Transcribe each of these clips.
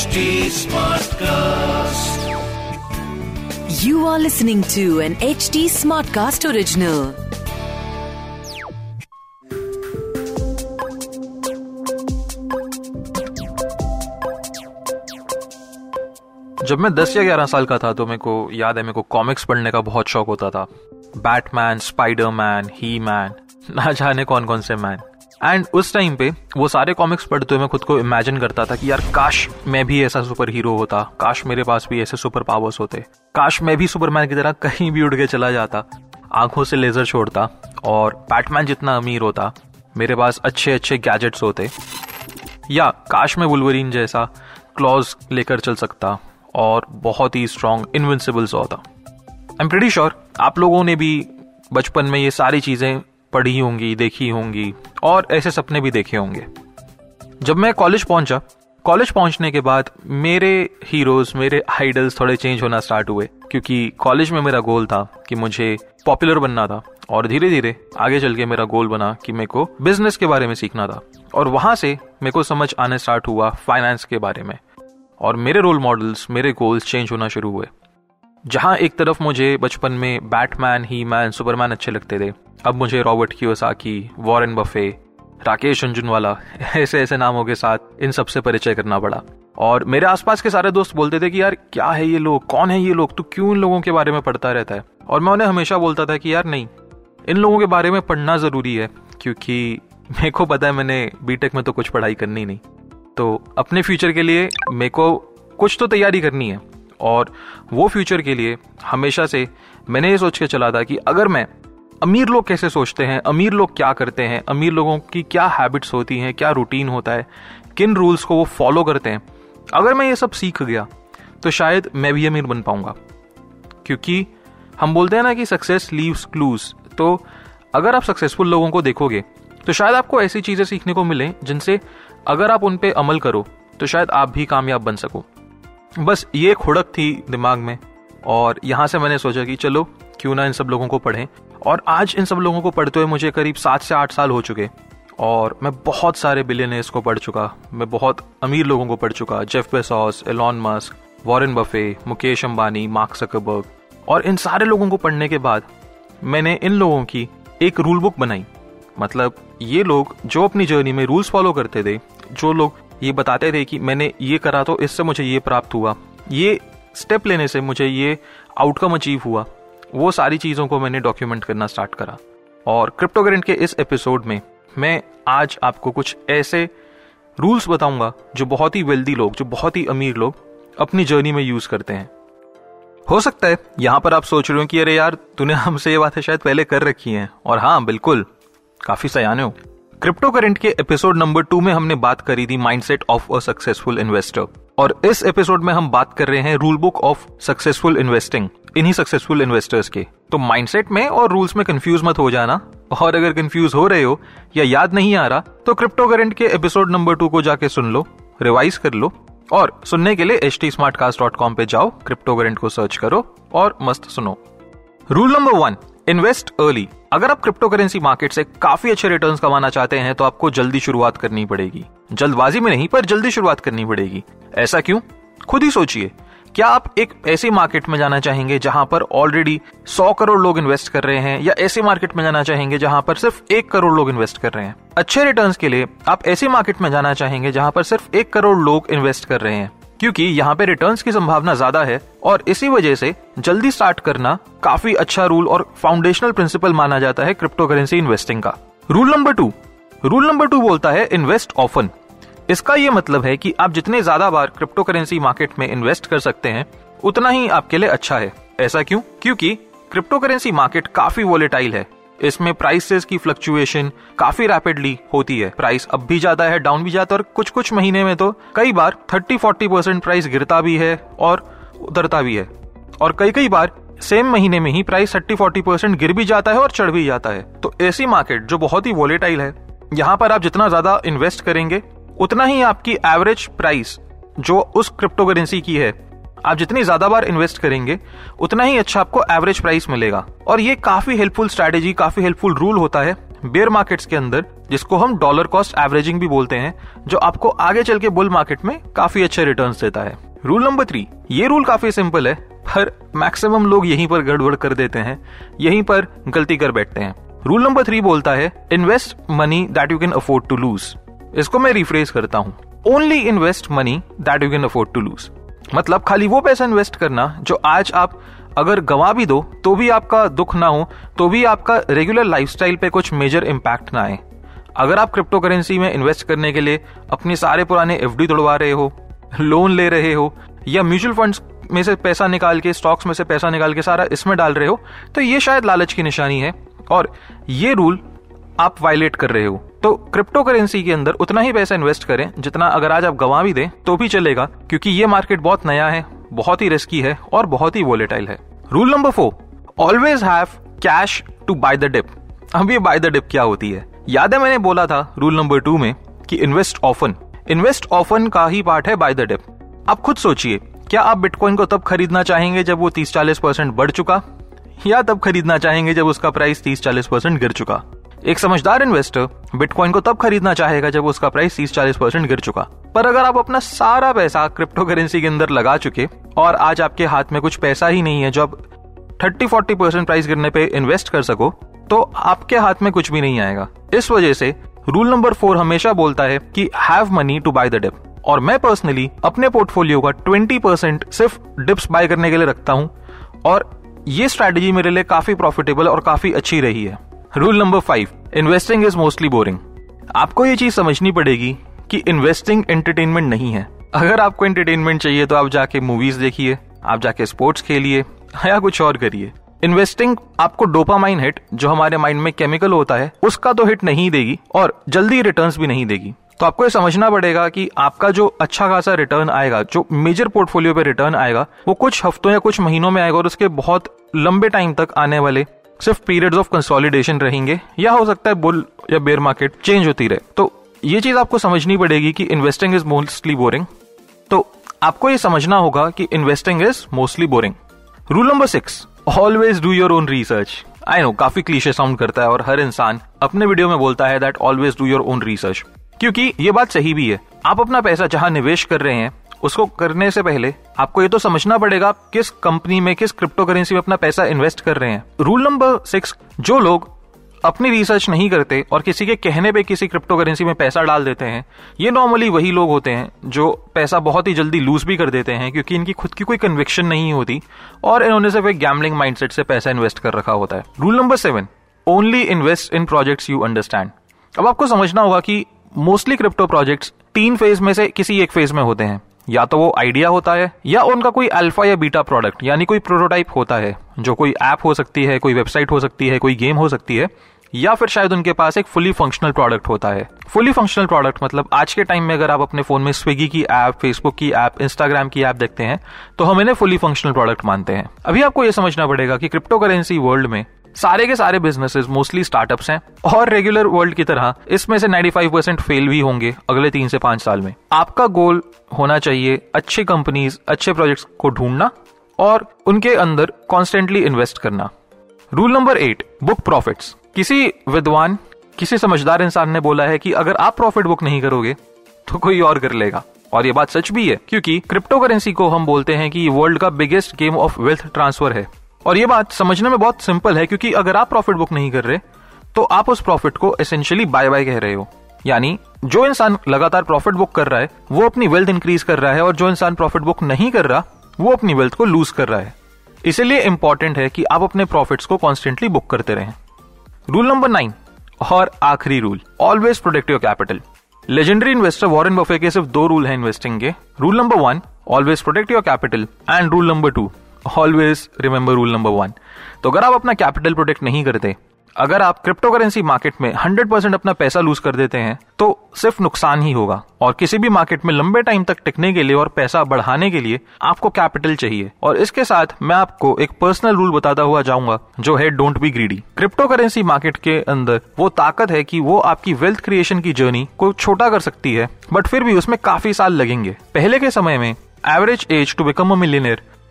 HD Smartcast. You are listening to an HD Smartcast original. जब मैं 10 या 11 साल का था तो मेरे को याद है मेरे को कॉमिक्स पढ़ने का बहुत शौक होता था बैटमैन स्पाइडरमैन ही मैन ना जाने कौन कौन से मैन एंड उस टाइम पे वो सारे कॉमिक्स पढ़ते हुए मैं खुद को इमेजिन करता था कि यार, काश मैं भी ऐसा सुपर हीरो होता, काश मेरे पास भी ऐसे सुपर पावर्स होते, काश मैं भी सुपरमैन की तरह कहीं भी उड़ के चला जाता, आँखों से लेजर छोड़ता और बैटमैन जितना अमीर होता, मेरे पास अच्छे अच्छे गैजेट्स होते। या काश मैं वुलवरीन जैसा क्लॉज लेकर चल सकता और बहुत ही स्ट्रॉन्ग इनविंसिबल्स होता। आई एम प्रीटी श्योर आप लोगों ने भी बचपन में ये सारी चीज़ें पढ़ी होंगी, देखी होंगी, और ऐसे सपने भी देखे होंगे। जब मैं कॉलेज पहुँचा कॉलेज पहुँचने के बाद मेरे हीरोज मेरे आइडल्स थोड़े चेंज होना स्टार्ट हुए, क्योंकि कॉलेज में मेरा गोल था कि मुझे पॉपुलर बनना था, और धीरे धीरे आगे चल के मेरा गोल बना कि मेरे को बिज़नेस के बारे में सीखना था। और वहाँ से मेरे को समझ आने स्टार्ट हुआ फाइनेंस के बारे में। और मेरे रोल मॉडल्स मेरे गोल्स चेंज होना शुरू हुए। जहाँ एक तरफ़ मुझे बचपन में बैटमैन ही मैन सुपरमैन अच्छे लगते थे। अब मुझे Robert Kiyosaki, Warren Buffett, Rakesh Jhunjhunwala ऐसे ऐसे नामों के साथ इन सबसे परिचय करना पड़ा। और मेरे आसपास के सारे दोस्त बोलते थे कि, यार, क्या है ये लोग? कौन है ये लोग? तू क्यों इन लोगों के बारे में पढ़ता रहता है? और मैं उन्हें हमेशा बोलता था कि, यार, नहीं, इन लोगों के बारे में पढ़ना ज़रूरी है, क्योंकि मेरे को पता है मैंने बीटेक में तो कुछ पढ़ाई करनी नहीं। तो अपने फ्यूचर के लिए मेरे को कुछ तो तैयारी करनी है। और वो फ्यूचर के लिए हमेशा से मैंने ये सोच के चला था कि अगर मैं अमीर लोग कैसे सोचते हैं, अमीर लोग क्या करते हैं, अमीर लोगों की क्या हैबिट्स होती हैं, क्या रूटीन होता है, किन रूल्स को वो फॉलो करते हैं, अगर मैं ये सब सीख गया तो शायद मैं भी अमीर बन पाऊँगा। क्योंकि हम बोलते हैं ना कि सक्सेस लीव्स क्लूज तो अगर आप सक्सेसफुल लोगों को देखोगे तो शायद आपको ऐसी चीज़ें सीखने को मिलें जिनसे अगर आप उन पर अमल करो तो शायद आप भी कामयाब बन सको। बस ये खुड़क थी दिमाग में, और यहाँ से मैंने सोचा कि चलो, क्यों ना इन सब लोगों को पढ़ें। और आज इन सब लोगों को पढ़ते हुए मुझे करीब सात से आठ साल हो चुके, और मैं बहुत सारे बिलियनर्स को पढ़ चुका, मैं बहुत अमीर लोगों को पढ़ चुका Jeff Bezos Elon Musk Warren Buffett Mukesh Ambani Mark Zuckerberg और इन सारे लोगों को पढ़ने के बाद मैंने इन लोगों की एक रूल बुक बनाई। मतलब ये लोग जो अपनी जर्नी में रूल्स फॉलो करते थे, जो लोग ये बताते थे कि मैंने ये करा तो इससे मुझे ये प्राप्त हुआ। ये स्टेप लेने से मुझे ये आउटकम अचीव हुआ। वो सारी चीज़ों को मैंने डॉक्यूमेंट करना स्टार्ट करा। और क्रिप्टोकरेंट के इस एपिसोड में मैं आज आपको कुछ ऐसे रूल्स बताऊँगा जो बहुत ही वेल्दी लोग, जो बहुत ही अमीर लोग अपनी जर्नी में यूज़ करते हैं। हो सकता है यहाँ पर आप सोच रहे हो कि अरे यार, तूने हमसे ये बातें शायद पहले कर रखी हैं। और हाँ बिल्कुल, काफ़ी सयाने हो। क्रिप्टो करेंट के एपिसोड नंबर टू में हमने बात करी थी mindset of a successful investor और इस एपिसोड में हम बात कर रहे हैं rule book of successful investing इन्हीं सक्सेसफुल इन्वेस्टर्स के। तो माइंडसेट में और रूल्स में कंफ्यूज मत हो जाना। और अगर कंफ्यूज हो रहे हो या याद नहीं आ रहा तो क्रिप्टो करेंट के एपिसोड नंबर टू को जाके सुन लो रिवाइज कर लो। और सुनने के लिए H T smart cast dot com पे जाओ क्रिप्टो करेंट को सर्च करो और मस्त सुनो। Rule number one invest early अगर आप क्रिप्टो करेंसी मार्केट से काफ़ी अच्छे रिटर्न कमाना चाहते हैं तो आपको जल्दी शुरुआत करनी पड़ेगी। जल्दबाजी में नहीं, पर जल्दी शुरुआत करनी पड़ेगी। ऐसा क्यों? खुद ही सोचिए। क्या आप एक ऐसे मार्केट में जाना चाहेंगे जहाँ पर ऑलरेडी 100 करोड़ लोग इन्वेस्ट कर रहे हैं, या ऐसे मार्केट में जाना चाहेंगे जहाँ पर सिर्फ़ एक करोड़ लोग इन्वेस्ट कर रहे हैं? अच्छे रिटर्न्स के लिए आप ऐसे मार्केट में जाना चाहेंगे जहाँ पर सिर्फ़ एक करोड़ लोग इन्वेस्ट कर रहे हैं। क्योंकि यहाँ पे रिटर्न्स की संभावना ज़्यादा है और इसी वजह से जल्दी स्टार्ट करना काफ़ी अच्छा रूल और फाउंडेशनल प्रिंसिपल माना जाता है क्रिप्टो करेंसी इन्वेस्टिंग का। Rule number two rule number two बोलता है इन्वेस्ट ऑफन इसका ये मतलब है कि आप जितने ज़्यादा बार क्रिप्टो करेंसी मार्केट में इन्वेस्ट कर सकते हैं, उतना ही आपके लिए अच्छा है। ऐसा क्यों? क्योंकि क्रिप्टो करेंसी मार्केट काफ़ी वोलेटाइल है। इसमें प्राइसेस की फ्लक्चुएशन काफ़ी रैपिडली होती है। प्राइस अब भी जाता है डाउन भी जाता है और कुछ कुछ महीने में तो कई बार 30-40 परसेंट प्राइस गिरता भी है और उतरता भी है। और कई कई बार सेम महीने में ही प्राइस 30-40 परसेंट गिर भी जाता है और चढ़ भी जाता है। तो ऐसी मार्केट जो बहुत ही वोलेटाइल है, यहाँ पर आप जितना ज़्यादा इन्वेस्ट करेंगे, उतना ही आपकी एवरेज प्राइस जो उस क्रिप्टो करेंसी की है आप जितनी ज़्यादा बार इन्वेस्ट करेंगे, उतना ही अच्छा आपको एवरेज प्राइस मिलेगा। और ये काफ़ी हेल्पफुल स्ट्रेटेजी काफ़ी हेल्पफुल रूल होता है बेयर मार्केट्स के अंदर, जिसको हम डॉलर कॉस्ट एवरेजिंग भी बोलते हैं, जो आपको आगे चल के बुल मार्केट में काफ़ी अच्छे रिटर्न देता है। रूल नंबर थ्री ये रूल काफ़ी सिंपल है, पर मैक्सिमम लोग यहीं पर गड़बड़ कर देते हैं, यहीं पर गलती कर बैठते हैं। रूल नंबर थ्री बोलता है invest money that you can afford to lose इसको मैं रिफ्रेज करता हूँ। Only invest money that you can afford to lose मतलब खाली वो पैसा इन्वेस्ट करना जो आज आप अगर गवा भी दो तो भी आपका दुख ना हो तो भी आपका रेगुलर लाइफस्टाइल पे कुछ मेजर इम्पैक्ट ना आए। अगर आप क्रिप्टो करेंसी में इन्वेस्ट करने के लिए अपने सारे पुराने एफ़ तोड़वा रहे हो लोन ले रहे हो, या म्यूचुअल फंड्स में से पैसा निकाल के स्टॉक्स में से पैसा निकाल के सारा इसमें डाल रहे हो तो ये शायद लालच की निशानी है। और ये रूल आप वायलेट कर रहे हो। तो क्रिप्टो करेंसी के अंदर उतना ही पैसा इन्वेस्ट करें जितना अगर आज आप गंवा भी दें तो भी चलेगा, क्योंकि ये मार्केट बहुत नया है, बहुत ही रिस्की है और बहुत ही वोलेटाइल है। Rule number four always have cash to buy the dip अब ये बाय द डिप क्या होती है? याद है मैंने बोला था रूल नंबर टू में कि इन्वेस्ट ऑफन इन्वेस्ट ऑफन का ही पार्ट है बाय द डिप आप खुद सोचिए, क्या आप बिटकॉइन को तब खरीदना चाहेंगे जब वो तीस चालीस परसेंट बढ़ चुका? या तब खरीदना चाहेंगे जब उसका प्राइस तीस चालीस परसेंट गिर चुका? एक समझदार इन्वेस्टर बिटकॉइन को तब खरीदना चाहेगा जब उसका प्राइस तीस चालीस परसेंट गिर चुका। पर अगर आप अपना सारा पैसा क्रिप्टो करेंसी के अंदर लगा चुके और आज आपके हाथ में कुछ पैसा ही नहीं है, जो आप थर्टी, फोर्टी परसेंट प्राइस गिरने पे इन्वेस्ट कर सको तो आपके हाथ में कुछ भी नहीं आएगा। इस वजह से रूल नंबर फोर हमेशा बोलता है कि have money to buy the dip और मैं पर्सनली अपने पोर्टफोलियो का ट्वेंटी परसेंट सिर्फ़ डिप्स बाय करने के लिए रखता हूँ। और ये स्ट्रैटेजी मेरे लिए काफ़ी प्रॉफिटेबल और काफ़ी अच्छी रही है। Rule number five investing is mostly boring आपको ये चीज़ समझनी पड़ेगी कि इन्वेस्टिंग एंटरटेनमेंट नहीं है। अगर आपको एंटरटेनमेंट चाहिए तो आप जाके मूवीज़ देखिए, आप जाके स्पोर्ट्स खेलिए, या कुछ और करिए। इन्वेस्टिंग आपको डोपामाइन हिट जो हमारे माइंड में केमिकल होता है, उसका तो हिट नहीं देगी और जल्दी रिटर्न्स भी नहीं देगी। तो आपको ये समझना पड़ेगा कि आपका जो अच्छा खासा रिटर्न आएगा, जो मेजर पोर्टफोलियो पे रिटर्न आएगा, वो कुछ हफ्तों या कुछ महीनों में आएगा और उसके बहुत लंबे टाइम तक आने वाले सिर्फ़ पीरियड्स ऑफ़ कंसोलिडेशन रहेंगे, या हो सकता है बुल या बेयर मार्केट चेंज होती रहे। तो ये चीज़ आपको समझनी पड़ेगी कि इन्वेस्टिंग इज़ मोस्टली बोरिंग तो आपको ये समझना होगा कि investing is mostly boring rule number six always do your own research I know काफ़ी क्लीशे साउंड करता है और हर इंसान अपने वीडियो में बोलता है that always do your own research क्योंकि ये बात सही भी है। आप अपना पैसा जहाँ निवेश कर रहे हैं उसको करने से पहले आपको ये तो समझना पड़ेगा किस कंपनी में, किस क्रिप्टो करेंसी में अपना पैसा इन्वेस्ट कर रहे हैं। रूल नंबर सिक्स जो लोग अपनी रिसर्च नहीं करते और किसी के कहने पे किसी क्रिप्टो करेंसी में पैसा डाल देते हैं, ये नॉर्मली वही लोग होते हैं जो पैसा बहुत ही जल्दी लूज भी कर देते हैं क्योंकि इनकी खुद की कोई कन्विक्शन नहीं होती और इन्होंने सिर्फ़ एक गैमलिंग माइंडसेट से पैसा इन्वेस्ट कर रखा होता है। Rule number seven only invest in projects you understand अब आपको समझना होगा कि मोस्टली क्रिप्टो प्रोजेक्ट्स तीन फ़ेज़ में से किसी एक फ़ेज़ में होते हैं। या तो वो आइडिया होता है, या उनका कोई अल्फ़ा या बीटा प्रोडक्ट यानी कोई प्रोटोटाइप होता है, जो कोई ऐप हो सकती है, कोई वेबसाइट हो सकती है, कोई गेम हो सकती है, या फिर शायद उनके पास एक फुली फंक्शनल प्रोडक्ट होता है। फुली फंक्शनल प्रोडक्ट मतलब आज के टाइम में अगर आप अपने फ़ोन में स्विगी की ऐप फेसबुक की ऐप इंस्टाग्राम की ऐप देखते हैं तो हम इन्हें फुली फंक्शनल प्रोडक्ट मानते हैं। अभी आपको यह समझना पड़ेगा कि क्रिप्टो करेंसी वर्ल्ड में सारे के सारे बिजनेसेस मोस्टली स्टार्टअप्स हैं, और रेगुलर वर्ल्ड की तरह, इसमें से 95 परसेंट फेल भी होंगे अगले तीन से पाँच साल में। आपका गोल होना चाहिए अच्छी कंपनीज़ अच्छे प्रोजेक्ट्स को ढूंढना और उनके अंदर कॉन्स्टेंटली इन्वेस्ट करना। Rule number eight book profits किसी विद्वान, किसी समझदार इंसान ने बोला है कि अगर आप प्रॉफिट बुक नहीं करोगे तो कोई और कर लेगा। और ये बात सच भी है, क्योंकि क्रिप्टो करेंसी को हम बोलते हैं कि वर्ल्ड का biggest game of wealth transfer है। और ये बात समझने में बहुत सिंपल है, क्योंकि अगर आप प्रॉफिट बुक नहीं कर रहे तो आप उस प्रॉफिट को एसेंशियली बाय बाय कह रहे हो। यानी, जो इंसान लगातार प्रॉफिट बुक कर रहा है, वो अपनी वेल्थ इंक्रीज कर रहा है, और जो इंसान प्रॉफिट बुक नहीं कर रहा, वो अपनी वेल्थ को लूज कर रहा है। इसीलिए इंपॉर्टेंट है कि आप अपने प्रॉफिट्स को कॉन्स्टेंटली बुक करते रहें। रूल नंबर नाइन और आखिरी rule always protect your capital legendary investor Warren Buffett के सिर्फ़ दो रूल हैं इन्वेस्टिंग के। Rule number one always protect your capital and rule number two always remember rule number one तो अगर आप अपना कैपिटल प्रोटेक्ट नहीं करते, अगर आप क्रिप्टो करेंसी मार्केट में 100 परसेंट अपना पैसा लूज कर देते हैं तो सिर्फ़ नुकसान ही होगा। और किसी भी मार्केट में लंबे टाइम तक टिकने के लिए और पैसा बढ़ाने के लिए आपको कैपिटल चाहिए। और इसके साथ मैं आपको एक पर्सनल रूल बताता हुआ जाऊँगा, जो है don't be greedy cryptocurrency market के अंदर वो ताकत है कि वो आपकी वेल्थ क्रिएशन की जर्नी को छोटा कर सकती है बट फिर भी उसमें काफ़ी साल लगेंगे। पहले के समय में average age to become a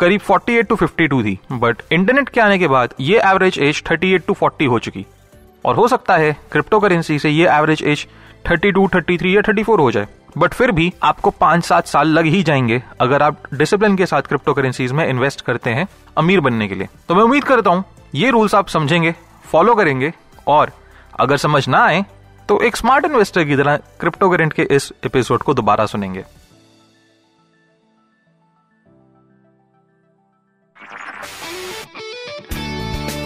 करीब 48 टू 52 थी बट इंटरनेट के आने के बाद ये एवरेज एज 38 टू 40 हो चुकी। और हो सकता है क्रिप्टो करेंसी से ये एवरेज एज 32, 33 या 34 हो जाए। बट फिर भी आपको पाँच सात साल लग ही जाएँगे अगर आप डिसिप्लिन के साथ क्रिप्टो करेंसीज में इन्वेस्ट करते हैं अमीर बनने के लिए। तो मैं उम्मीद करता हूँ ये रूल्स आप समझेंगे फॉलो करेंगे और अगर समझ ना आए तो एक स्मार्ट इन्वेस्टर की तरह क्रिप्टो करेंट के इस एपिसोड को दोबारा सुनेंगे।